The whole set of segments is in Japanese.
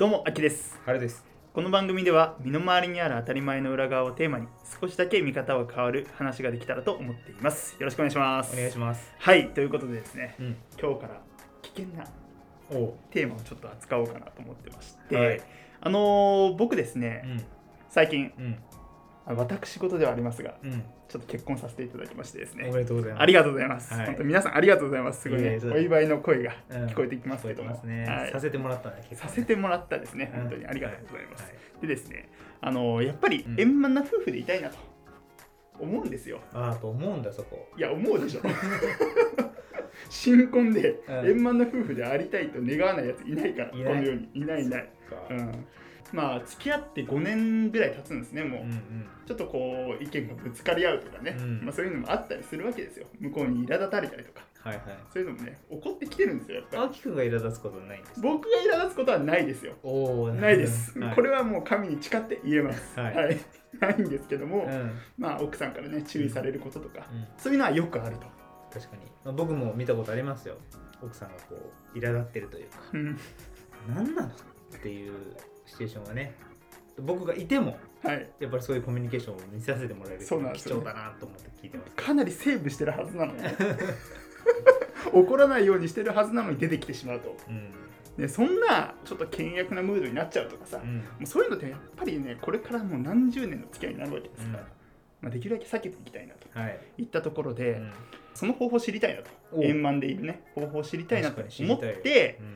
どうも、あきです。春です。この番組では、身の回りにある当たり前の裏側をテーマに、少しだけ見方は変わる話ができたらと思っています。よろしくお願いします。お願いします。はい、ということでですね、うん。今日から危険なおう。テーマをちょっと扱おうかなと思ってまして、はいあのー僕ですね、うん。最近、うん。あ私事ではありますが、うん。ちょっと結婚させていただきましてですねお、めでとうございます。ありがとうございます。はい本当皆さんありがとうございます。すごいねお祝いの声がうん聞こえてきますけども、聞こえてますね。はいさせてもらったね。結さ構せてもらったですね、うん本当にありがとうございます。はいでですね、あのやっぱりうん円満な夫婦でいたいなと思うんですよ。ああ、と思うんだ、そこ。いや、思うでしょ。新婚でうん円満な夫婦でありたいと願わないやついないから、この世にいないいない。うん、まあ、付き合って5年ぐらい経つんですね、もう。うんうん。ちょっとこう意見がぶつかり合うとかね、うんまあ、そういうのもあったりするわけですよ。向こうに苛立たれたりとか、はいはい。そういうのもね、起こってきてるんですよ、やっぱり。あきくんが苛立つことない僕が苛立つことはないですよ。おお。ないです。はいこれはもう神に誓って言えます。はいないんですけども、うん。うん。まあ奥さんからね注意されることとか、そういうのはよくあると。確かに。まあ僕も見たことありますよ。奥さんがこう、苛立ってるというか、うん何なの？っていうシチュエーションがね、僕がいても、はい。やっぱりそういうコミュニケーションを見させてもらえるそうなんですよね貴重だなと思って聞いてます。かなりセーブしてるはずなのに 怒らないようにしてるはずなのに出てきてしまうと。うん。でそんなちょっと険悪なムードになっちゃうとかさ、もうん。うそういうのってやっぱりねこれからもう何十年の付き合いになるわけですから、うんまあ、できるだけ避けていきたいなとはい。いったところで、うんその方法を知りたいなとお円満でいるね方法を知りたいなと思ってうん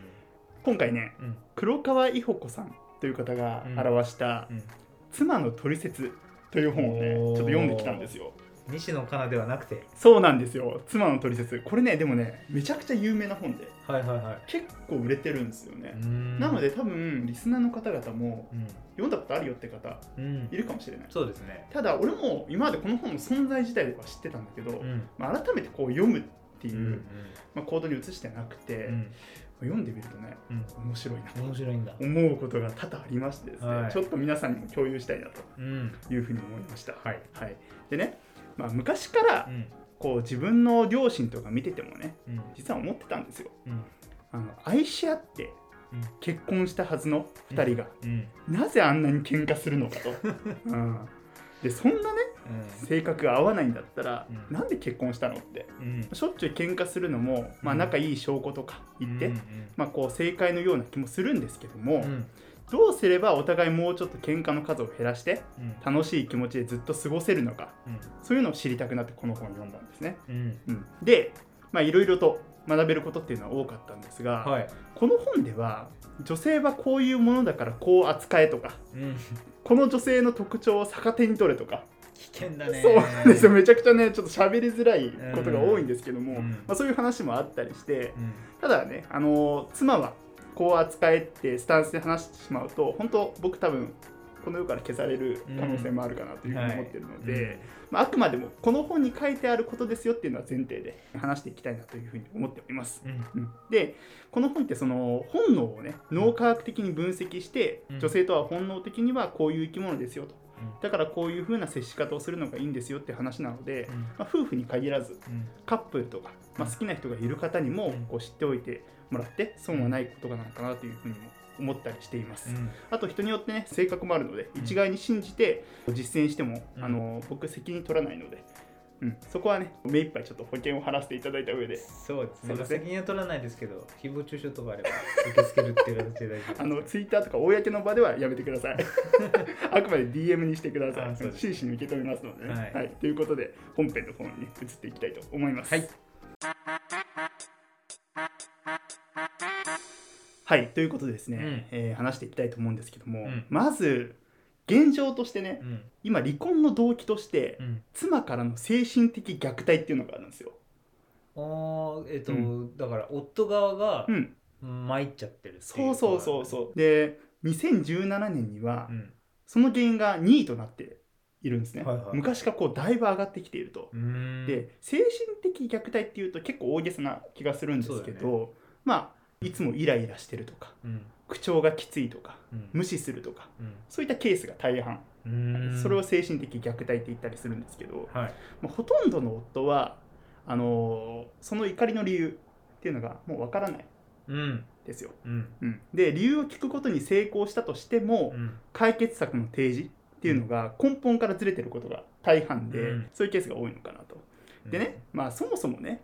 今回ねうん黒川伊保子さんという方が表したうん「妻のトリセツ」という本をねちょっと読んできたんですよ。西野カナではなくて。そうなんですよ。妻のトリセツ。これねでもねめちゃくちゃ有名な本ではいはいはい。結構売れてるんですよね、ななので多分リスナーの方々もうん。読んだことあるよって方うん。いるかもしれない。そうですね。ただ俺も今までこの本の存在自体では知ってたんだけど、うん。まあ、改めてこう読むっていう、うん。まあ、行動に移してなくて、うん読んでみるとねうん。面白いな。と面白いんだ。思うことが多々ありましてですね、はい。ちょっと皆さんにも共有したいなとうん。いうふうに思いました。はい。はい、でね、まあ、昔からうん。こう自分の両親とか見ててもねうん。実は思ってたんですよ。うん。あの愛し合ってうん。結婚したはずの2人が、うん。なぜあんなに喧嘩するのかと。うん、でそんなね性格が合わないんだったら、うん。なんで結婚したのって。うん。しょっちゅう喧嘩するのも、まあ、うん仲いい証拠とか言って、うん。まあ、こう正解のような気もするんですけども、うん。どうすればお互いもうちょっと喧嘩の数を減らしてうん。楽しい気持ちでずっと過ごせるのかうん。そういうのを知りたくなってこの本を読んだんですね。うん。うん、でまあいろいろと学べることっていうのは多かったんですが、はい。この本では女性はこういうものだからこう扱えとかうんこの女性の特徴を逆手に取れとか、危険だね。そうなんですよ。めちゃくちゃねちょっと喋りづらいことが多いんですけども、うん。まあ、そういう話もあったりしてうん。ただねあの妻はこう扱えってスタンスで話してしまうと本当僕多分この世から消される可能性もあるかなというふうに思ってるので、まあ、あくまでもこの本に書いてあることですよっていうのは前提で話していきたいなというふうに思っております。うん。うん。でこの本ってその本能をね脳科学的に分析して、うん。女性とは本能的にはこういう生き物ですよと。うん。だからこういうふうな接し方をするのがいいんですよって話なので、うん。まあ、夫婦に限らずうん。カップルとか、まあ、好きな人がいる方にもうん。こう知っておいてもらって損はないことなのかなというふうにも思ったりしています。うん。あと人によってね性格もあるのでうん。一概に信じて実践しても、うん。あの僕責任取らないので、うん、そこはね目いっぱいちょっと保険を払わせていただいた上で。そうですね。そうですね責任は取らないですけど誹謗中傷とかあれば受け付けるっていう形で大丈夫です。あのツイッターとか公の場ではやめてください。あくまで DM にしてください。真摯に受け止めますのでね、はい。ということで本編の方に、ね、移っていきたいと思います。はいはい、ということでですね、うん。えー話していきたいと思うんですけども、うん。まず現状としてねうん。今離婚の動機として、うん。妻からの精神的虐待っていうのがあるんですよ。あーえっと、うだから夫側がうん、参っちゃってるそうそうそうそう。で2017年には、うん。その原因が2位となっているんですね。はいはい昔からこうだいぶ上がってきていると。で精神的虐待っていうと結構大げさな気がするんですけど、まあいつもイライラしてるとかうん。口調がきついとかうん。無視するとかうん。そういったケースが大半、それを精神的虐待って言ったりするんですけど、はい。まあ、ほとんどの夫はあのーその怒りの理由っていうのがもうわからないうん。ですよ。うん。うん、で理由を聞くことに成功したとしても、うん。解決策の提示っていうのが根本からずれてることが大半で、うん。そういうケースが多いのかなと。でね、まあそもそもね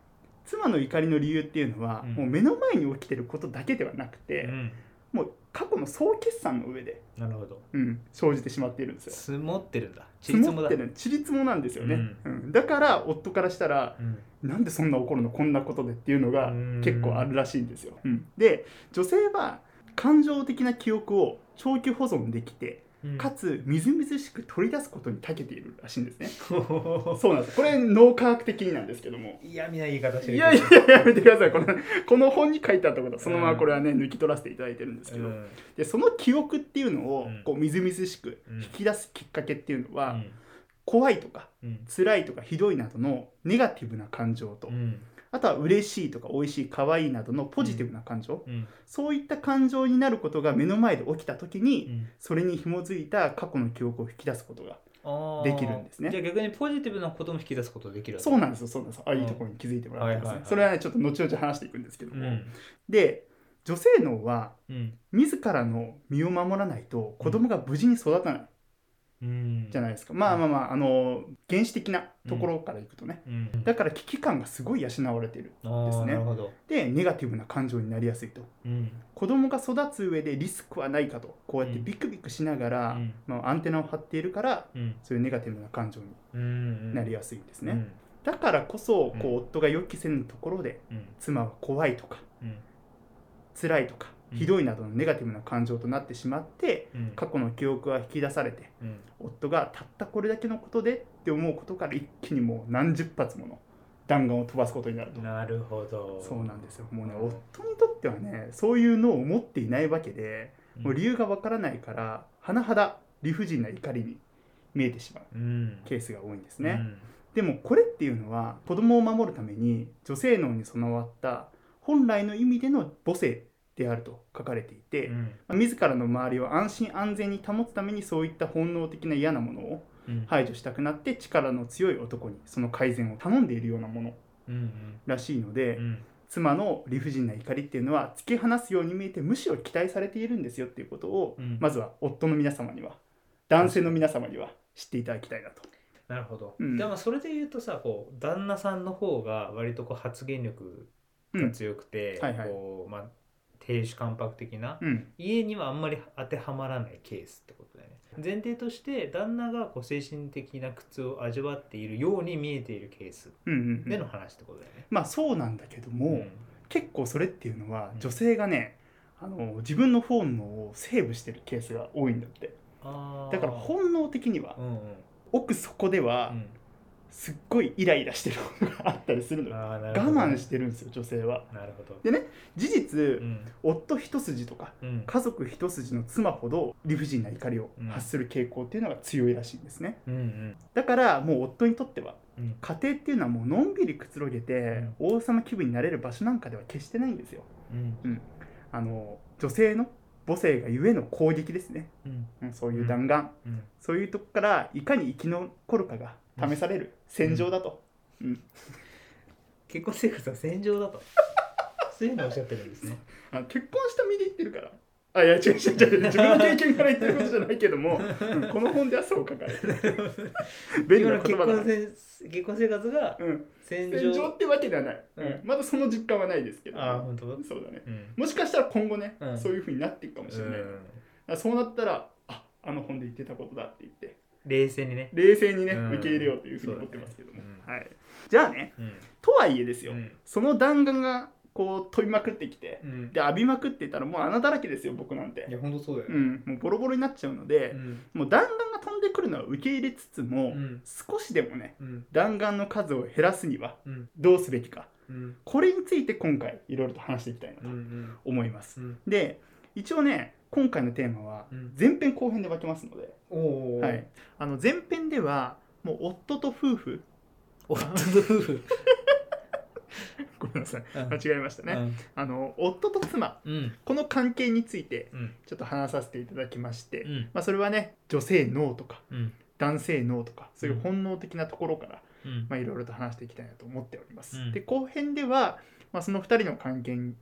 妻の怒りの理由っていうのは、うん。もう目の前に起きてることだけではなくて、うん。もう過去の総決算の上で、なるほど。うん、生じてしまっているんですよ。積もってるんだ。積もだってる。ちりつもなんですよね、ううん。だから夫からしたらうん。なんでそんな怒るのこんなことでっていうのがうん。結構あるらしいんですよ。うん。で女性は感情的な記憶を長期保存できてうんかつみずみずしく取り出すことに長けているらしいんですね。そ そうなんです。これ脳科学的になんですけども。嫌味な言い方してる。いやいややめてください。このこの本に書いてあったことはそのままこれはね抜き取らせていただいてるんですけど、うん。でその記憶っていうのをうん。こうみずみずしくうん。引き出すきっかけっていうのは、うん。怖いとかうん。辛いとかひどいなどのネガティブな感情と、うんあとは嬉しいとか美味しい可愛いなどのポジティブな感情、うん。そういった感情になることが目の前で起きた時に、うん。それに紐づいた過去の記憶を引き出すことができるんですね。じゃあ逆にポジティブなことも引き出すことできるそうなんですよそうなんですよ。あうんいいところに気づいてもらってますね、はいはいはいそれはねちょっと後々話していくんですけども、うん。で女性脳はうん。自らの身を守らないと子供が無事に育たない。うんじゃないですか、まあまあまああの原始的なところからいくとね、うん。だから危機感がすごい養われてるあーですねでネガティブな感情になりやすいと。うん。子供が育つ上でリスクはないかとこうやってビクビクしながら、うん。まあ、アンテナを張っているからうん。そういうネガティブな感情にうんなりやすいんですね、うん。だからこそこうん。う夫が予期せぬところでうん。妻は怖いとかうん。辛いとかうんひどいなどのネガティブな感情となってしまってうん。過去の記憶が引き出されてうん。夫がたったこれだけのことでって思うことから一気にもう何十発もの弾丸を飛ばすことになると。なるほど。そうなんですよ。もうねうん夫にとってはねそういうのを持っていないわけでうん。もう理由がわからないから甚だ理不尽な怒りに見えてしまううん。ケースが多いんですね、でもこれっていうのは子供を守るために女性脳に備わった本来の意味での母性であると書かれていて、うん。まあ自らの周りを安心安全に保つためにそういった本能的な嫌なものをうん。排除したくなって力の強い男にその改善を頼んでいるようなものうんらしいので、うん。妻の理不尽な怒りっていうのは突き放すように見えてむしろ期待されているんですよっていうことを、うん。まずは夫の皆様には男性の皆様には知っていただきたいなと。なるほど、うん。でもそれで言うとさこう旦那さんの方が割とこう発言力が強くて、はいはい。こうまあ亭主関白的な、うん。家にはあんまり当てはまらないケースってことだよね。前提として旦那がこう精神的な苦痛を味わっているように見えているケースうんうんうん。での話ってことだよね、まあそうなんだけども、うん。結構それっていうのはうん。女性がねあの自分の本能をセーブしてるケースが多いんだって。だから本能的にはうんうん。奥底ではうんすっごいイライラしてることがあったりするのよ。我慢してるんですよ女性は。なるほど。でね事実、うん。夫一筋とかうん。家族一筋の妻ほど理不尽な怒りを発する傾向っていうのが強いらしいんですね。うんうん。だからもう夫にとってはうん。家庭っていうのはもうのんびりくつろげて王様気分になれる場所なんかでは決してないんですよ。うん。あの女性の母性がゆえの攻撃ですね、うん。うん、そういう弾丸、うん。そういうとこからいかに生き残るかが試される戦場だと、うん。結婚生活は戦場だと。そういうのをおっしゃってるんですね。あ結婚した身で言ってるからあいや違う違う違う。自分の経験から言ってることじゃないけども、うんこの本ではそう書かれてる。便利な言葉だ結婚生活がうん、戦場。戦場ってわけではない、うん。うん。まだその実感はないですけど。ああ本当？そうだね。うん。もしかしたら今後ね、うん。そういうふうになっていくかもしれない、だからそうなったらああの本で言ってたことだって言って。冷静にね。冷静にね、うん。受け入れようというふうに思ってますけども、ね。はい、じゃあねうん。とはいえですよ、うん。その弾丸がこう飛びまくってきてうん。で浴びまくっていたらもう穴だらけですよ僕なんて。いや本当そうだよね。うん、もうボロボロになっちゃうのでう、ん。もう弾丸が飛んでくるのは受け入れつつも、うん。少しでもねうん。弾丸の数を減らすにはうん。どうすべきか。うん。これについて今回いろいろと話していきたいなうとん。思います、うん。で一応ね今回のテーマはうん。前編後編で分けますので、はい、あの前編ではもう夫と夫婦。夫と夫婦ごめんなさい。うん。間違えましたね、あの夫と妻。うん。この関係についてうん。ちょっと話させていただきまして、うん。まあ、それはね女性脳とかうん。男性脳とかそういう本能的なところから、うん。まあ、いろいろと話していきたいなと思っております。うん。で後編では、まあ、その2人の関係に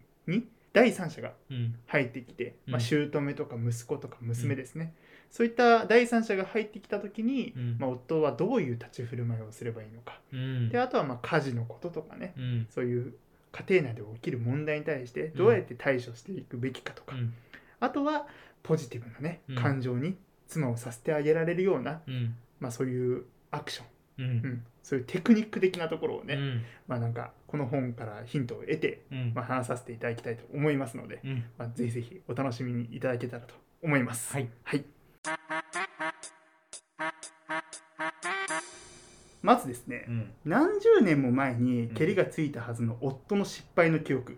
第三者がうん。入ってきて、まあ、うん姑とか息子とか娘ですね、そういった第三者が入ってきた時に、うん。まあ、夫はどういう立ち振る舞いをすればいいのか。うん。であとはまあ家事のこととかね。うん。そういう家庭内で起きる問題に対してどうやって対処していくべきかとか、うん。あとはポジティブなねうん。感情に妻をさせてあげられるような、うん。まあ、そういうアクション、うん。うん、そういうテクニック的なところをね、うん。まあなんかこの本からヒントを得て、うん。まあ、話させていただきたいと思いますので、うん。まあ、ぜひぜひお楽しみにいただけたらと思います。はい。はい、まずですね、うん。何十年も前に蹴りがついたはずの夫の失敗の記憶、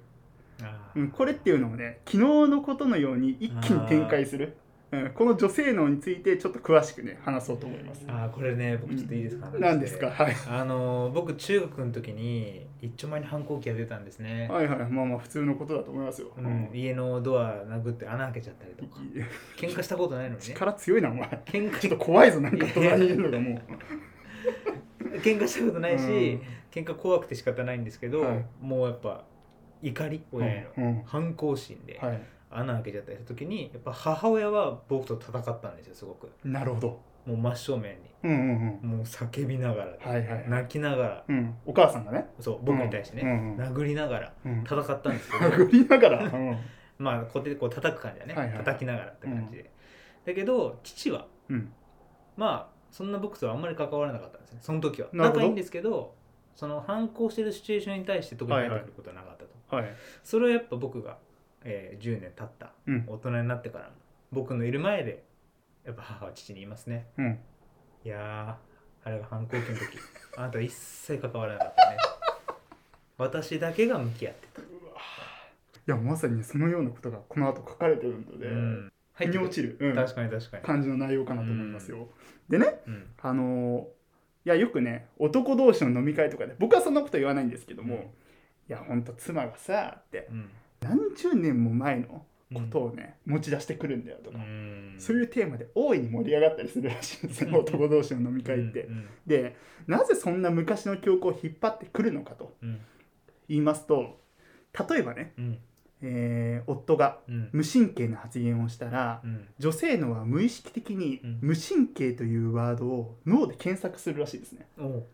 あー。うん、これっていうのをね昨日のことのように一気に展開する、うん、この女性脳についてちょっと詳しくね話そうと思います。あーこれね僕ちょっといいですか？話して何ですか？はい。あのー僕中学の時に一丁前に反抗期が出たんですね、はいはいまあまあ普通のことだと思いますよ。うん、家のドア殴って穴開けちゃったりとか。喧嘩したことないのにね。力強いなお前。喧嘩。ちょっと怖いぞなんか隣にいるの。がもう。喧嘩したことないし、うん。喧嘩怖くて仕方ないんですけど、はい。もうやっぱ怒り親への、うん。反抗心で。はい。穴開けちゃったりした時にやっぱ母親は僕と戦ったんですよすごくなるほど。もう真正面うんうんうん。にもう叫びながら、はいはいはい。泣きながらうん。お母さんがね。そう僕に対してね、うんうん殴りながらうん。戦ったんですけど、殴りながら。うん。まあこうやってこう叩く感じだね、はいはいはい叩きながらって感じで、だけど父はうん。まあそんな僕とはあんまり関わらなかったんですねその時は仲いいんですけどその反抗してるシチュエーションに対して特に入ってくることはなかったと、はい。それはやっぱ僕が、えー10年経ったうん。大人になってからも僕のいる前でやっぱ母は父に言いますね。うん。いやーあれが反抗期の時あなたは一切関わらなかったね。私だけが向き合ってた、いやまさにそのようなことがこの後書かれてるので、うん、腑に落ちる、うん。確かに確かに、感じの内容かなと思いますよ。でね、うん。あのーいやよくね男同士の飲み会とかで僕はそんなこと言わないんですけども、うん。いやほんと妻がさってうん何十年も前のことをね、持ち出してくるんだよとか、うん。そういうテーマで大いに盛り上がったりするらしいんですよ、男同士の飲み会って。うんでなぜそんな昔の記憶を引っ張ってくるのかとうん。言いますと例えばね、うん。えー夫がうん。無神経な発言をしたらうん。女性脳は無意識的にうん。無神経というワードを脳で検索するらしいですね。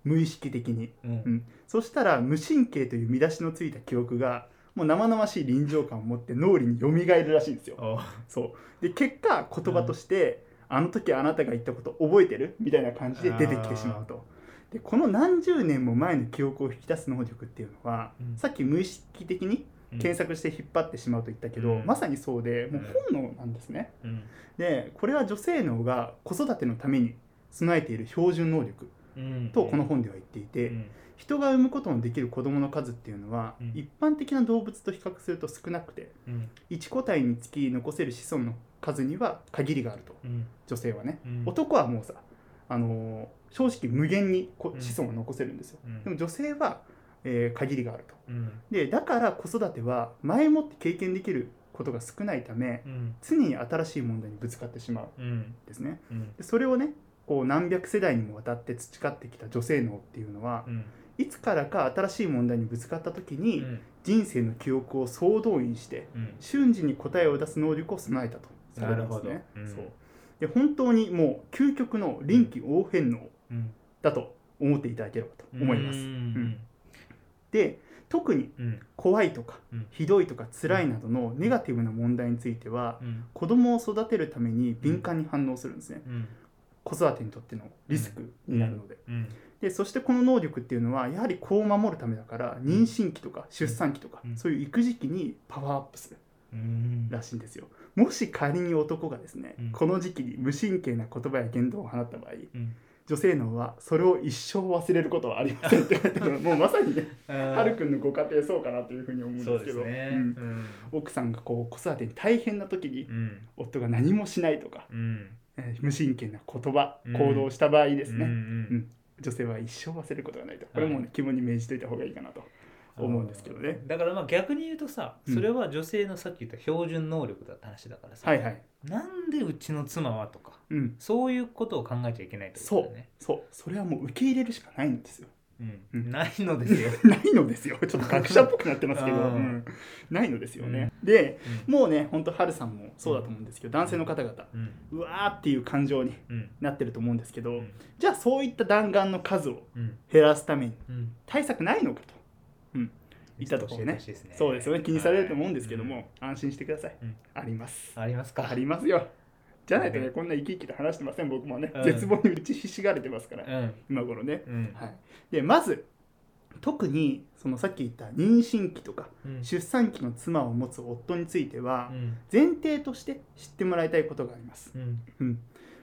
無意識的に、うん。うん、そしたら無神経という見出しのついた記憶がもう生々しい臨場感を持って脳裏に蘇るらしいんですよ。そう。で結果言葉として、あの時あなたが言ったこと覚えてるみたいな感じで出てきてしまうと。でこの何十年も前の記憶を引き出す能力っていうのは、うん。さっき無意識的に検索して引っ張ってしまうと言ったけど、うん。まさにそうでもう本能なんですね。うん。でこれは女性脳が子育てのために備えている標準能力。うんとこの本では言っていて、うん。人が産むことのできる子どもの数っていうのは、うん。一般的な動物と比較すると少なくてうん。1個体につき残せる子孫の数には限りがあると。うん。女性はね、うん。男はもうさ、あのー正直無限に子孫を残せるんですよ、うん。でも女性は、えー限りがあると。うん。でだから子育ては前もって経験できることが少ないためうん。常に新しい問題にぶつかってしまうんうんですね。うん。でそれをねこう何百世代にもわたって培ってきた女性脳っていうのはうん。いつからか新しい問題にぶつかった時にうん。人生の記憶を総動員してうん。瞬時に答えを出す能力を備えたとされるんですね。そう。で本当にもう究極の臨機応変能うん。だと思っていただければと思います、うん。うん。で特にうん。怖いとかうん。ひどいとか辛いなどのネガティブな問題についてはうん。子供を育てるために敏感に反応するんですね。うん子育てにとってのリスクになるので。うん。でそしてこの能力っていうのはやはり子を守るためだから妊娠期とか出産期とかうん。そういう育児期にパワーアップするうん。らしいんですよ。もし仮に男がですねうん。この時期に無神経な言葉や言動を放った場合うん。女性脳はそれを一生忘れることはありませんって書いて もうまさにねはるくんのご家庭そうかなというふうに思うんですけど。奥さんがこう子育てに大変な時にうん。夫が何もしないとか、うんえー無神経な言葉うん。行動をした場合ですね、うんうん女性は一生忘れることがないと。これもね肝に銘じといた方がいいかなと思うんですけどね。だからまあ逆に言うとさうん。それは女性のさっき言った標準能力だって話だからさ、はいはい。なんでうちの妻はとかうん。そういうことを考えちゃいけないってことそうだよね。そう。それはもう受け入れるしかないんですようん。うん。ないのですよ。ないのですよ。ちょっと学者っぽくなってますけど、うん。うん。ないのですよね、でうん。もうね本当ハルさんもそうだと思うんですけど男性の方々うわーっていう感情にうん。なってると思うんですけど、うん。じゃあそういった弾丸の数をうん。減らすためにうん。対策ないのかと、うん、いったところね。教えてほしいですそうですよね。気にされると思うんですけども、はい。安心してください、うん。あります。ありますか。ありますよじゃないとねうんこんな生き生きと話してません僕もね、うん。絶望に打ちひしがれてますから、うん。今頃ね、うん。はい、でまず特にそのさっき言った妊娠期とかうん。出産期の妻を持つ夫についてはうん。前提として知ってもらいたいことがあります、うん。うん、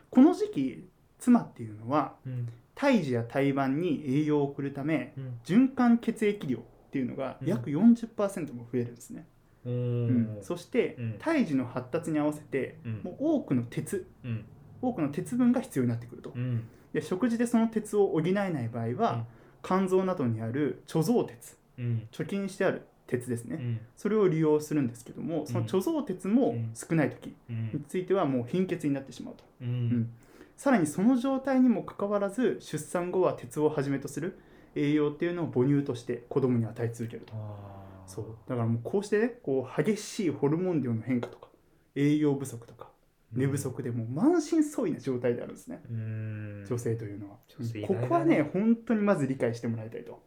この時期妻っていうのはうん。胎児や胎盤に栄養を送るためうん。循環血液量っていうのが約40%も増えるんですね、ううん。んそしてうん。胎児の発達に合わせてうん。もう多くの鉄うん。多くの鉄分が必要になってくると。うん。で食事でその鉄を補えない場合は、うん。肝臓などにある貯蔵鉄うん。貯金してある鉄ですね、うん。それを利用するんですけどもその貯蔵鉄も少ない時うん。についてはもう貧血になってしまうと。うん。ん。さらにその状態にもかかわらず出産後は鉄をはじめとする栄養っていうのを母乳として子供に与え続けるとそう。だからもうこうしてねこう激しいホルモン量の変化とか栄養不足とか寝不足でもう満身創痍な状態であるんですね。うん。女性というのは、女性意ここはね本当にまず理解してもらいたいと、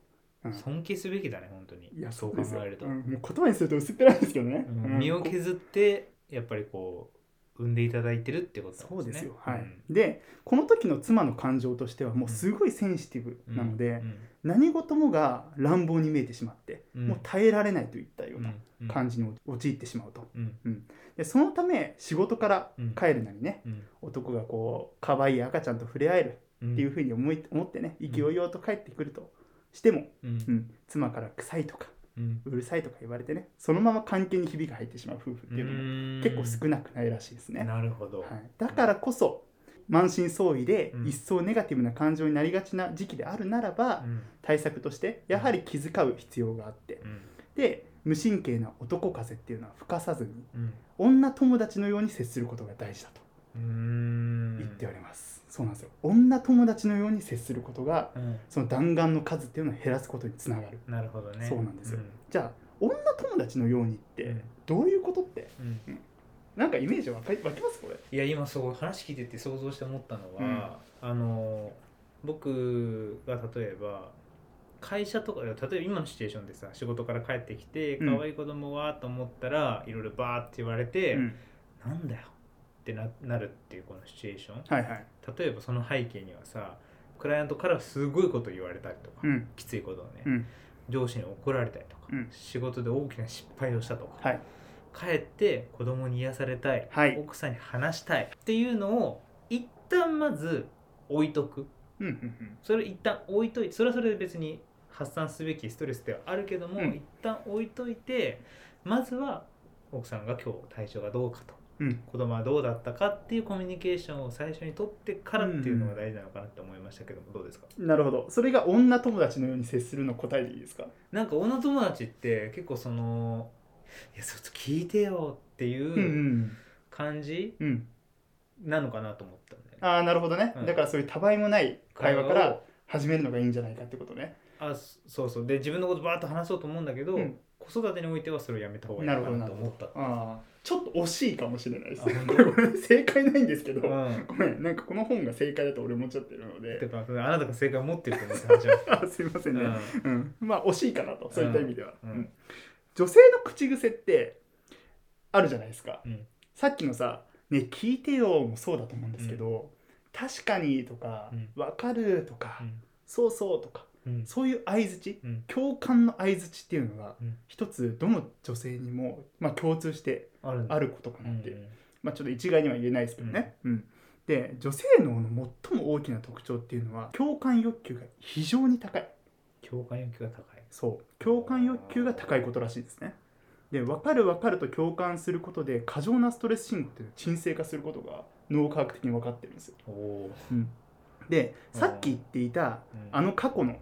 うん。尊敬すべきだね本当に。いやそう考えると。うん。もう言葉にすると薄っぺらいんですけどね、うん。身を削ってやっぱりこう産んでいただいてるってことそうですよ、はい。うん。でこの時の妻の感情としてはもうすごいセンシティブなので、うん何事もが乱暴に見えてしまって、うん。もう耐えられないといったよううなん。感じに陥ってしまうと。うん。でそのため仕事からうん。帰るなりね、うん。男がこう可愛い赤ちゃんと触れ合えるうん。っていうふうに思い思ってね意気揚々と帰ってくるとしても、うん。うん。妻から臭いとかうん。うるさいとか言われてねそのまま関係にひびが入ってしまう夫婦っていうのも結構少なくないらしいですね、なるほど。はい、だからこそ満身創痍でうん。一層ネガティブな感情になりがちな時期であるならば、うん。対策としてやはり気遣う必要があって。うん。で無神経な男風っていうのは吹かさずにうん。女友達のように接することが大事だとうん。言っております、そうなんですよ。女友達のように接することがうん。その弾丸の数っていうのを減らすことにつながる。なるほどね。そうなんですよ。じゃあ女友達のようにってうん。どういうことって？うん。うんなんかイメージ湧か湧きますこれ。いや今そう話聞いてて想像して思ったのは、あの僕が例えば会社とか例えば今のシチュエーションでさ仕事から帰ってきてうん。可愛い子供はと思ったらいろいろバーって言われて、うん。なんだよってななるっていうこのシチュエーション。はいはい。例えばその背景にはさクライアントからすごいこと言われたりとか、うん。きついことをね、うん。上司に怒られたりとか、うん。仕事で大きな失敗をしたとか、はい帰って子供に癒されたい、はい。奥さんに話したい。っていうのを一旦まず置いとく。うんうんうん。それを一旦置いといてそれはそれで別に発散すべきストレスではあるけども、うん。一旦置いといてまずは奥さんが今日体調がどうかと。うん。子供はどうだったかっていうコミュニケーションを最初に取ってからっていうのが大事なのかなって思いましたけどもどうですか？なるほど。それが女友達のように接するの答えでいいですか？なんか女友達って結構その「いやちょっと聞いてよ」っていう感じうん。なのかなと思ったんだよね。ああなるほどね、うん。だからそういうたわいもない会話から始めるのがいいんじゃないかってことね。あそそうそう。で自分のことバーッと話そうと思うんだけど、うん。子育てにおいてはそれをやめた方がいいなと思った。どああちょっと惜しいかもしれないですね。これ これ正解ないんですけど、うん。ごめんなんかこの本が正解だと俺思っちゃってるのてでかあなたが正解を持ってると思って話は あすいませんね、ううん。まあ惜しいかなと。そういった意味では、うん。うん女性の口癖ってあるじゃないですか。んうん。さっきのさ「ね聞いてよ」もそうだと思うんですけど「確かに」とかうん「わかる」とか、うん。そうそう」とかうん。そういう相づちうん。共感の相づちっていうのがうん。一つどの女性にも、まあ、共通してある。ことかなって。いう、うん。まあ、ちょっと一概には言えないですけどね、うん。で女性脳の最も大きな特徴っていうのは共感欲求が非常に高い。共感欲求が高い。そう。共感欲求が高いことらしいですね。で分かる分かると共感することで過剰なストレス信号っていうのを鎮静化することが脳科学的に分かってるんですよ、うん、でさっき言っていたー。あの過去のうん。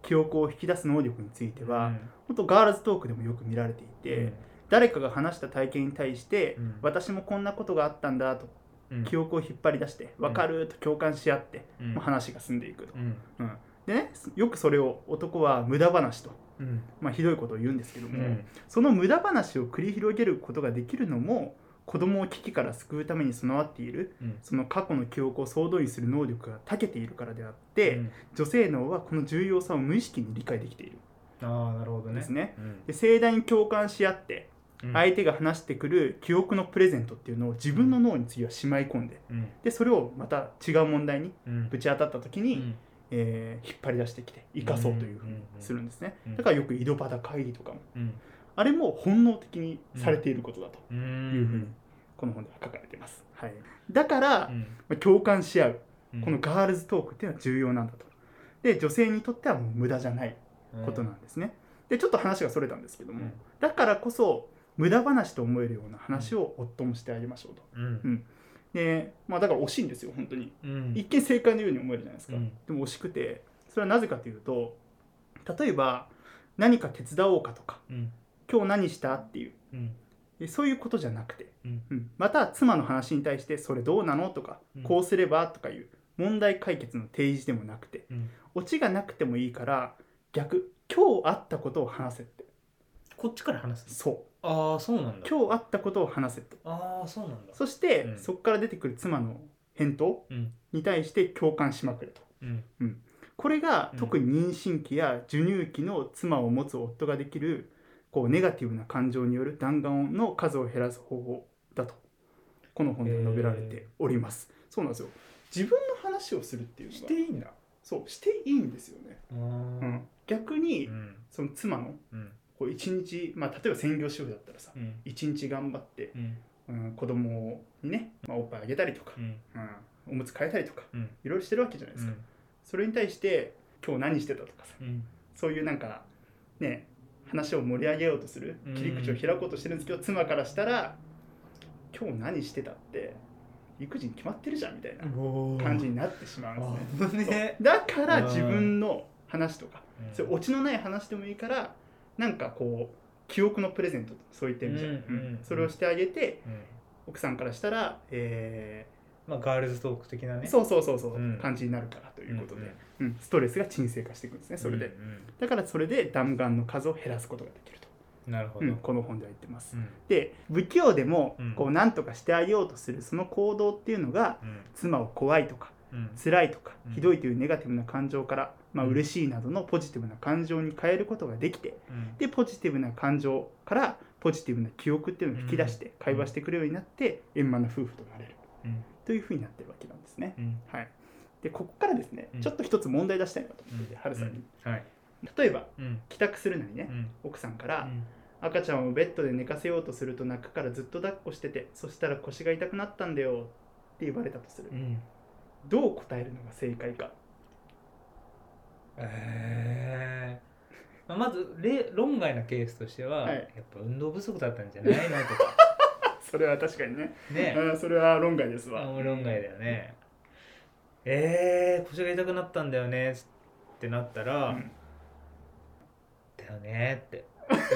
記憶を引き出す能力については、うん。本当ガールズトークでもよく見られていて、誰かが話した体験に対して、うん。私もこんなことがあったんだとうん。記憶を引っ張り出して分かると共感し合って、話が進んでいくと、うん。うんでねよくそれを男は無駄話と、うん。まあ、ひどいことを言うんですけども、うん。その無駄話を繰り広げることができるのも子供を危機から救うために備わっているうん。その過去の記憶を総動員する能力が長けているからであって、うん。女性脳はこの重要さを無意識に理解できている。ああなるほどね。んですね。うん。で盛大に共感し合ってうん。相手が話してくる記憶のプレゼントっていうのを自分の脳に次はしまい込んでうん。でそれをまた違う問題にうん。ぶち当たった時に、うんえー引っ張り出してきて生かそうというふうにするんですね。うんだからよく井戸端会議とかもうん。あれも本能的にされていることだと。ういうふうにんこの本では書かれています、はい、だから、うん。まあ共感し合ううん。このガールズトークっていうのは重要なんだと。で女性にとってはもう無駄じゃないことなんですね。でちょっと話がそれたんですけども、うん。だからこそ無駄話と思えるような話を夫もしてあげましょうと。うんでまあだから惜しいんですよ本当に。うん。一見正解のように思えるじゃないですか、うん。でも惜しくてそれはなぜかというと例えば何か手伝おうかとかうん。今日何したっていう。うん。でそういうことじゃなくて、また妻の話に対してそれどうなのとか、うん。こうすればとかいう問題解決の提示でもなくてうん。オチがなくてもいいから逆今日あったことを話せって。こっちから話すそああそうなんだ。う今日あったことを話せと。ああそうなんだ。そして、うん。そこから出てくる妻の返答うん。に対して共感しまくると。うん。これがうん。特に妊娠期や授乳期の妻を持つ夫ができるこうネガティブな感情による弾丸の数を減らす方法だとこの本では述べられております、そうなんですよ。自分の話をするっていうしていいんだ。そうしていいんですよね、うん、逆にうん。その妻のうんこう一日、まあ、例えば専業主婦だったらさうん。一日頑張って、うん。うん、子供にね、まあ、おっぱいあげたりとか、うん。うん、おむつ替えたりとかうん。いろいろしてるわけじゃないですか、それに対して今日何してたとかさうん。そういうなんかね話を盛り上げようとするうん。切り口を開こうとしてるんですけど、妻からしたら今日何してたって育児に決まってるじゃんみたいな感じになってしまうんですね。だからうん自分の話とか、うん。そういうオチのない話でもいいからなんかこう記憶のプレゼントそういった意味じゃ、うんうんそれをしてあげてうん。奥さんからしたら、えまあガールズトーク的なね。ーそうそうそうそう、うん。感じになるからということで、うんうん。ストレスが沈静化していくんですねそれで、うんだからそれで弾丸の数を減らすことができると、うんなるほど。うん。この本では言ってます。うん。で不器用でもうん。こう何とかしてあげようとするその行動っていうのがうん妻を怖いとかうん辛いとかうんひどいというネガティブな感情から、まあうん。嬉しいなどのポジティブな感情に変えることができてうん。でポジティブな感情からポジティブな記憶っていうのを引き出して会話してくれるようになって円満な夫婦となれる。うん。というふうになってるわけなんですね。うん。はい、でここからですねうん。ちょっと一つ問題出したいなと思ってて春さんに。はい。例えばうん。帰宅するなりねうん。奥さんからうん。赤ちゃんをベッドで寝かせようとすると泣くからずっと抱っこしててそしたら腰が痛くなったんだよって言われたとする。うん。どう答えるのが正解かえー。まあまず例論外なケースとしては、はい。やっぱ運動不足だったんじゃないのとか。それは確かにね。ね。うんそれは論外ですわ。論外だよね。えー、腰が痛くなったんだよねってなったら、うん。だよねって。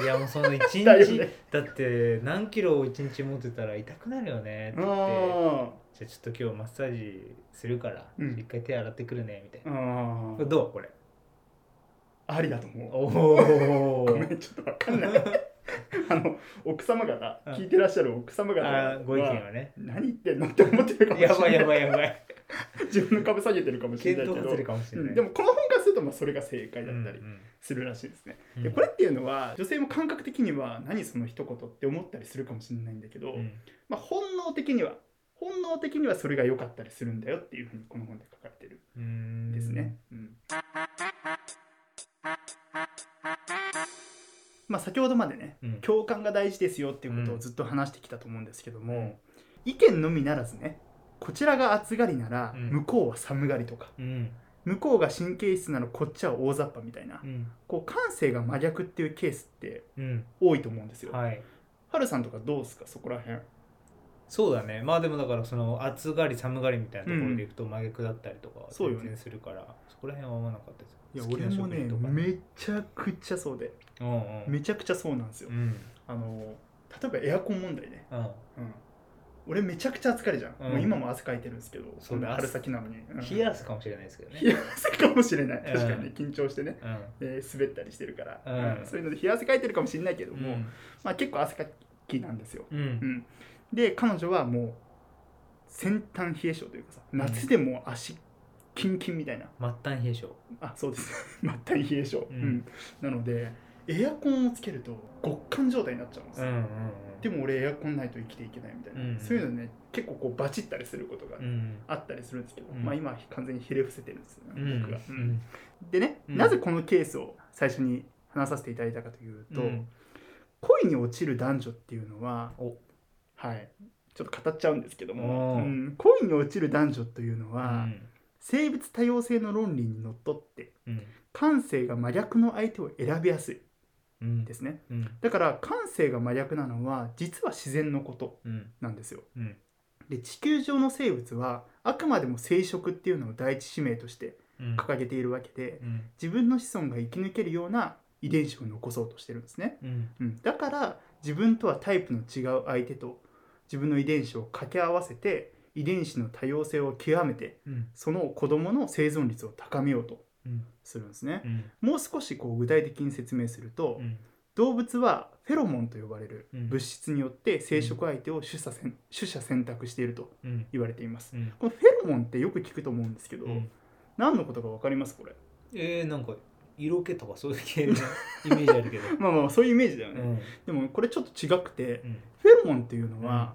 いやもうその 一日だよね。だって何キロを一日持ってたら痛くなるよねって言って。あじゃあちょっと今日マッサージするから、うん。一回手洗ってくるねみたいー。な、どうこれ？ありだと思う。おおごめんちょっとわかんない。あの奥様方うん。聞いてらっしゃる奥様方はご意見はね。何言ってんのって思ってるかもしれない。やばいやばいやばい。自分の株下げてるかもしれないけど。でもこの本からするとまあそれが正解だったりうんするらしいですね、うん。でこれっていうのは女性も感覚的には何その一言って思ったりするかもしれないんだけど、うん。まあ、本能的には本能的にはそれが良かったりするんだよっていうふうにこの本で書かれてるうんんですね。うんまあ、先ほどまでねうん。共感が大事ですよっていうことをずっと話してきたと思うんですけども、意見のみならずねこちらが暑がりならうん。向こうは寒がりとか、うん。向こうが神経質ならこっちは大雑把みたいな、うん。こう感性が真逆っていうケースってうん。多いと思うんですよ。はい。さんとかどうですか？そこら辺。そうだね。まあでもだからその暑がり寒がりみたいなところでいくと真逆だったりとかはそうよね。全然するから、そこら辺は合わなかったですいや好きな俺もね食事とかめちゃくちゃそうで。うんうん。めちゃくちゃそうなんですよ。うん。あの例えばエアコン問題ね。うん。うん、俺めちゃくちゃ汗かいるじゃん、うん。もう今も汗かいてるんですけどそうだ春先なのに、うん。冷や汗かもしれないですけどね。冷や汗かもしれない。うん。確かにね緊張してね、うん。えー滑ったりしてるから、うん。うん。そういうので冷や汗かいてるかもしれないけども、うん。まあ、結構汗かきなんですよ、うん。うんで彼女はもう先端冷え性というかさ夏でも足キンキンみたいな、末端冷え性。あそうです。末端冷え性、うん。うん。なのでエアコンをつけると極寒状態になっちゃうんですよ、うんでも俺エアコンないと生きていけないみたいな、うんそういうのね結構こうバチったりすることがうん。うんあったりするんですけど、うん。まあ今は完全にひれ伏せてるんですよね、うん。僕が、ううんん。でね、うん。なぜこのケースを最初に話させていただいたかというと、うん。恋に落ちる男女っていうのはおはい。ちょっと語っちゃうんですけども、うん。恋に落ちる男女というのは、うん。生物多様性の論理にのっとってうん。感性が真逆の相手を選びやすい。うんですね。うん。だから感性が真逆なのは実は自然のことうん。なんですよ。うん。で地球上の生物はあくまでも生殖っていうのを第一使命としてうん。掲げているわけでうん。自分の子孫が生き抜けるような遺伝子を残そうとしてるんですね、うん。うん、だから自分とはタイプの違う相手と自分の遺伝子を掛け合わせて遺伝子の多様性を極めてうん。その子供の生存率を高めようとうん。するんですね。うん。もう少しこう具体的に説明すると、うん。動物はフェロモンと呼ばれるうん。物質によって生殖相手を取捨選取捨選択しているとうん。言われています。うん。このフェロモンってよく聞くと思うんですけど、うん。何のことか分かります？これ。えー、なんか色気とかそういう系のイメージあるけど。まあまあそういうイメージだよね、うん。でもこれちょっと違くてうんフェロモンっていうのは、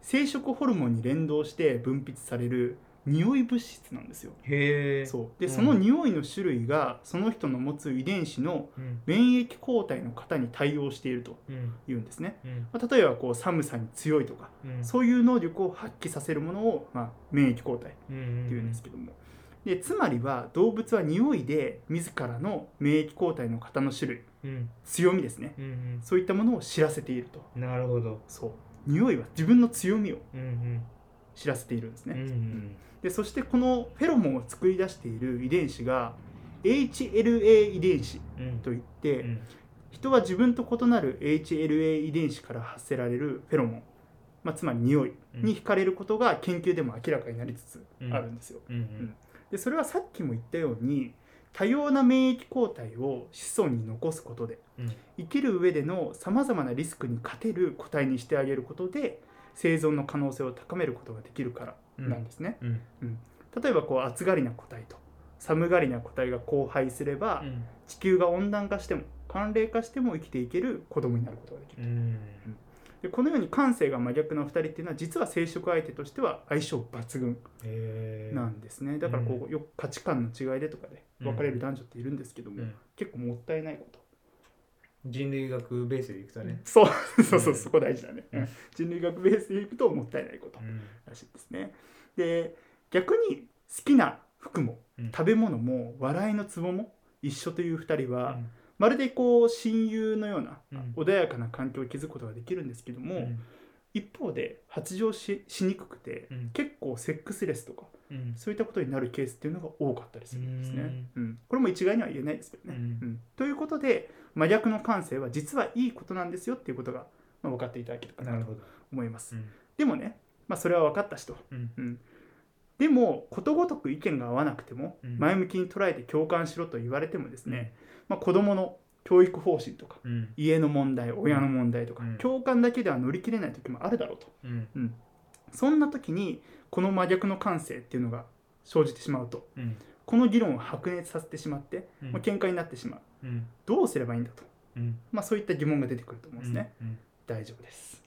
生殖ホルモンに連動して分泌される匂い物質なんですよ。へえそう。で、うん。その匂いの種類がその人の持つ遺伝子のうん免疫抗体の型に対応しているとうん。いうんですね、うん。まあ、例えばこう寒さに強いとかうん。そういう能力を発揮させるものを、まあ、免疫抗体ってうんいうんですけども、でつまりは動物は匂いで自らの免疫抗体の型の種類うん。強みですね。うんそういったものを知らせていると。うんなるほど。そう。匂いは自分の強みをうん知らせているんですうんうね、ん。でそしてこのフェロモンを作り出している遺伝子が HLA 遺伝子うん。といって、うん。人は自分と異なる HLA 遺伝子から発せられるフェロモン、まあ、つまり匂いに惹かれることが研究でも明らかになりつつあるんですよ。うん。うんでそれはさっきも言ったように多様な免疫抗体を子孫に残すことでうん。生きる上でのさまざまなリスクに勝てる個体にしてあげることで生存の可能性を高めることができるからなんですね。うん。例えばこう暑がりな個体と寒がりな個体が交配すれば、うん。地球が温暖化しても寒冷化しても生きていける子供になることができる。うんでこのように感性が真逆の2人っていうのは実は生殖相手としては相性抜群なんですね。だからこうよく価値観の違いでとかでうん。分かれる男女っているんですけども、うん。結構もったいないこと。人類学ベースでいくとね。そうそうそううん。そこ大事だね、うん。人類学ベースでいくともったいないことうん。らしいですね。で逆に好きな服もうん。食べ物も笑いのツボも一緒という2人は、うんまるでこう親友のようなうん。穏やかな環境を築くことができるんですけども、うん。一方で発情ししにくくて、うん。結構セックスレスとかうん。そういったことになるケースっていうのが多かったりするんですね。ううん。これも一概には言えないですけどね。うん。うん。ということで真逆の感性は実はいいことなんですよっていうことが、まあ、分かっていただけるかなと思います。うん。でもね、まあ、それは分かった人。うん。うんでもことごとく意見が合わなくてもうん。前向きに捉えて共感しろと言われてもですね、まあ、子どもの教育方針とかうん。家の問題親の問題とか、うん。共感だけでは乗り切れない時もあるだろうと。うん。そんな時にこの真逆の感性っていうのが生じてしまうとうん。この議論を白熱させてしまって、うん。まあ、喧嘩になってしまう。うん。どうすればいいんだと、うん。まあ、そういった疑問が出てくると思うんですね、うん。大丈夫です。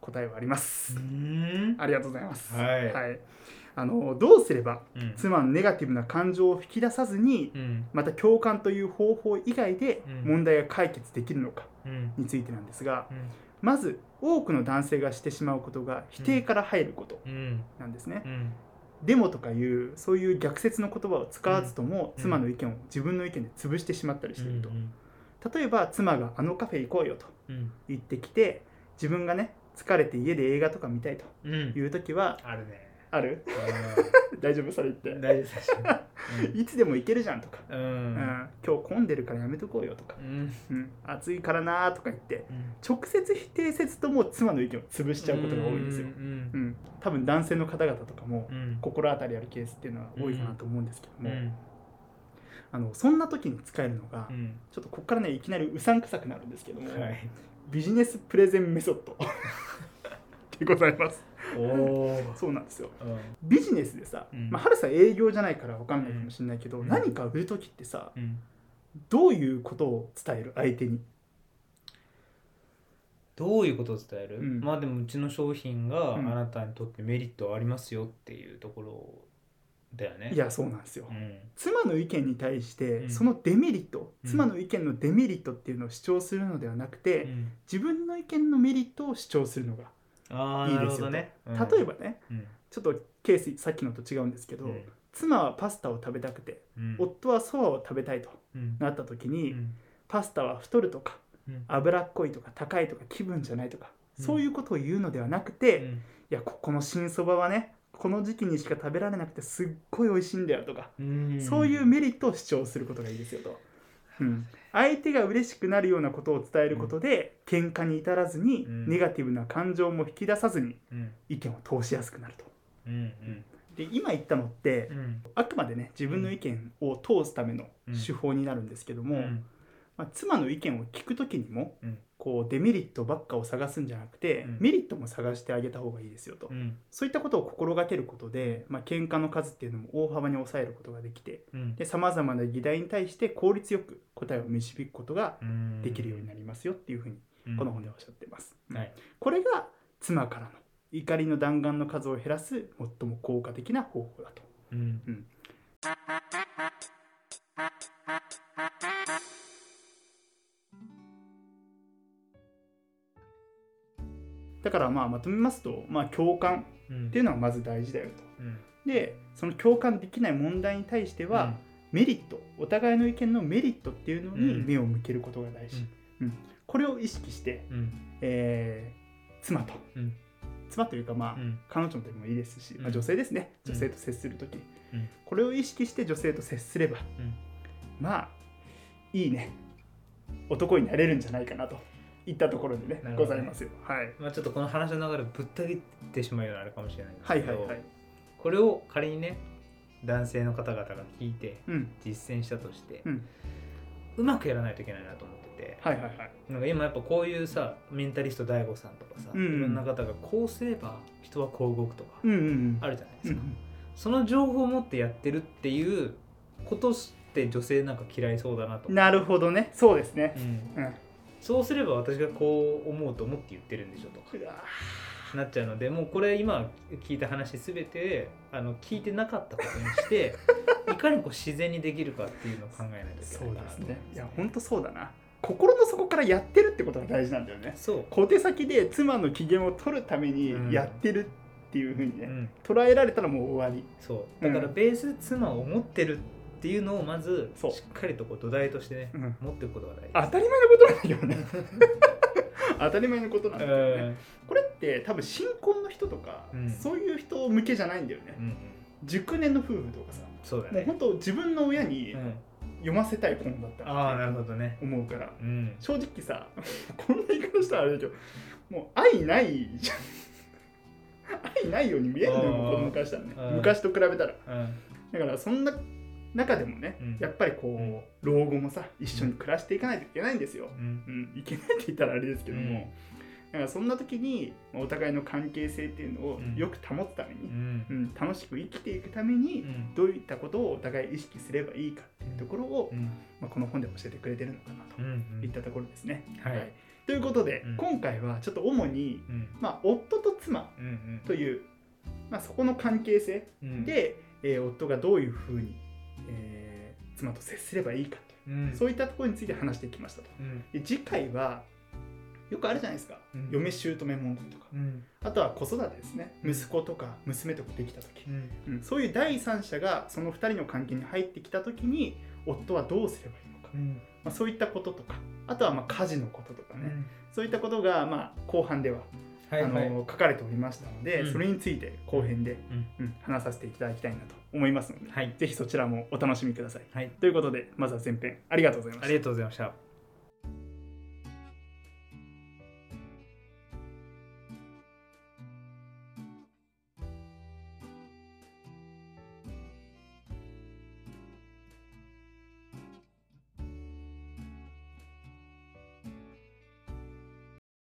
答えはあります、うん。ありがとうございます。はいあのどうすればうん。妻のネガティブな感情を引き出さずにうん。また共感という方法以外でうん。問題が解決できるのかうん。についてなんですがうん。まず多くの男性がしてしまうことが否定から入ることうん。なんですね、うん。デモとかいうそういう逆説の言葉を使わずとも、うん。妻の意見を自分の意見で潰してしまったりしていると、うん。例えば妻が「あのカフェ行こうよ」とうん。言ってきて自分がね疲れて家で映画とか見たいとうん。いう時はあるねある？大丈夫？それ言って。大丈夫ですいつでも行けるじゃんとか、うん。うん。今日混んでるからやめとこうよとか、うん。うん、暑いからなーとか言って。うん。直接否定せずとも妻の意見を潰しちゃうことが多いんですよ、うんうん、多分男性の方々とかもうん。心当たりあるケースっていうのは多いかなと思うんですけども、うん。あのそんな時に使えるのが、うん。ちょっとここからねいきなりうさんくさくなるんですけども、はい。ビジネスプレゼンメソッド。でございますそうなんですよ。うん。ビジネスでさ、うん。まあ、春さん営業じゃないから分かんないかもしれないけど、うん。何か売る時ってさうん。どういうことを伝える？相手に。どういうことを伝える、うん。まあでもうちの商品があうん。なたにとってメリットありますよっていうところだよね。いやそうなんですよ、うん。妻の意見に対してうん。そのデメリット、うん。妻の意見のデメリットっていうのを主張するのではなくて、うん。自分の意見のメリットを主張するのがあいいですよね、うん。例えばねうん。ちょっとケースさっきのと違うんですけど、うん。妻はパスタを食べたくてうん。夫はそばを食べたいとうん。なった時うに、ん。パスタは太るとかうん。脂っこいとか高いとか気分じゃないとか、うん。そういうことを言うのではなくて、いうん。やここの新そばはねこの時期にしか食べられなくてすっごい美味しいんだよとか、うん。そういうメリットを主張することがいいですよと。うん、相手が嬉しくなるようなことを伝えることで、喧嘩に至らずに、うん。ネガティブな感情も引き出さずにうん。意見を通しやすくなると。うんうん。で今言ったのって、うん。あくまでね自分の意見を通すための手法になるんですけども、うん。まあ、妻の意見を聞く時にも、うんこうデメリットばっかを探すんじゃなくて、うん。メリットも探してあげた方がいいですよと、うん。そういったことを心がけることで、まあ喧嘩の数っていうのも大幅に抑えることができてうん。さまざまな議題に対して効率よく答えを導くことがうんできるようになりますよっていうふうにうん。この本ではおっしゃっています。はい。これが妻からの怒りの弾丸の数を減らす最も効果的な方法だと。うんだからまあまとめますと、まあ、共感うん。っていうのはまず大事だよと。うん。でその共感できない問題に対しては、メリットお互いの意見のメリットっていうのにうん。目を向けることが大事、うん。これを意識して、うん。えー妻と、うん。妻というかまあ、うん。彼女でもいいですし、まあ、うん女性ですね。うん。女性と接する時、うん。これを意識して女性と接すれば、うん。まあいいね。男になれるんじゃないかなといったところでねね。ございますよ。はい。まあちょっとこの話の流れぶった切ってしまうようなあれかもしれないんですけどはいはいはい。これを仮にね男性の方々が聞いてうん。実践したとして、うん。うまくやらないといけないなと思っててはいはいはい。なんか今やっぱこういうさメンタリスト DAIGO さんとかさ、うんいろんな方がこうすれば人はこう動くとかうんうんうん。あるじゃないですか、うんその情報を持ってやってるっていうことって女性なんか嫌いそうだなと。思なるほどね。そうですね。うん。うんそうすれば私がこう思うと思って言ってるんでしょと。かなっちゃうのでもうこれ今聞いた話すべてあの聞いてなかったことにして いかにこう自然にできるかっていうのを考えないといけそうないかなすね。いや本当そうだな。心の底からやってるってことが大事なんだよね。そう、小手先で妻の機嫌を取るためにうん。やってるっていうふうにね、うん、捉えられたらもう終わり。そう。だからベース妻を持ってるっていうのをまずしっかりとこう土台としてねうん。持っていくことが大事。当たり前のことなんだけどね。当たり前のことなんだけどね、うん。これって多分新婚の人とか、うん。そういう人向けじゃないんだよね、うんうん。熟年の夫婦とかさ。そうだね、本当自分の親にうん、読ませたい本だったああなるほどね。思うから。うん。正直さ こんな言い方したらあれだけどもう愛ないじゃん。愛ないように見えるのよあー。子供からしたらね。うん。昔と比べたら。うん。だからそんな中でもね、うん。やっぱりこう、うん。老後もさ一緒に暮らしていかないといけないんですよ、うん。うん、いけないって言ったらあれですけども、だからそんな時にまあお互いの関係性っていうのをうん。よく保つために、うん。うん楽しく生きていくために、うん。どういったことをお互い意識すればいいかっていうところを、うん。まあ、この本で教えてくれてるのかなとうん。いったところですね。はい。ということで、うん。今回はちょっと主に、うん。まあ、夫と妻という、まあ、そこの関係性うん。で、えー夫がどういうふうに、えー妻と接すればいいかと、うん。そういったところについて話してきましたと。うん。で次回はよくあるじゃないですか、うん。嫁姑問題とか。うん。あとは子育てですね。うん。息子とか娘とかできた時、うん。うん。そういう第三者がその2人の関係に入ってきた時に夫はどうすればいいのか、うん。まあ、そういったこととか。あとはまあ家事のこととかね、そういったことがまあ後半ではあの書かれておりましたので、うん。それについて後編で、うん。うん話させていただきたいなと思いますので、はい。ぜひそちらもお楽しみください。はい。ということでまずは前編ありがとうございました。あり。がとうございました